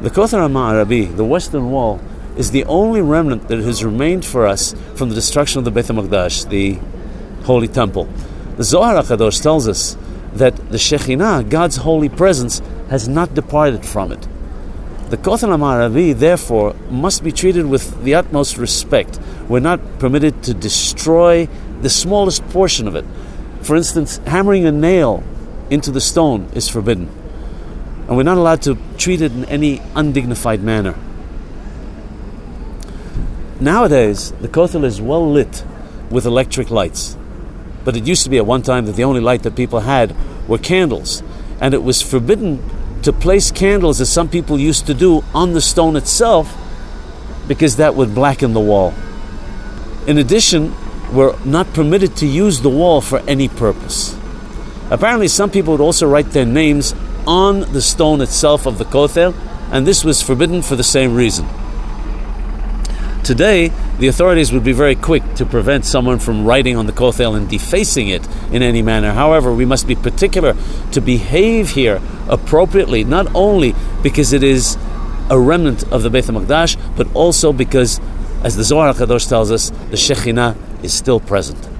The Kotel HaMa'arabi, the western wall, is the only remnant that has remained for us from the destruction of the Beit HaMikdash, the Holy Temple. The Zohar HaKadosh tells us that the Shekhinah, God's holy presence, has not departed from it. The Kotel HaMa'arabi, therefore, must be treated with the utmost respect. We're not permitted to destroy the smallest portion of it. For instance, hammering a nail into the stone is forbidden. And we're not allowed to treat it in any undignified manner. Nowadays, the Kotel is well lit with electric lights. But it used to be at one time that the only light that people had were candles. And it was forbidden to place candles, as some people used to do, on the stone itself because that would blacken the wall. In addition, we're not permitted to use the wall for any purpose. Apparently, some people would also write their names on the stone itself of the kotel, and this was forbidden for the same reason. Today, the authorities would be very quick to prevent someone from writing on the kotel and defacing it in any manner. However, we must be particular to behave here appropriately, not only because it is a remnant of the Beit HaMikdash, but also because, as the Zohar HaKadosh tells us, the Shekhinah is still present.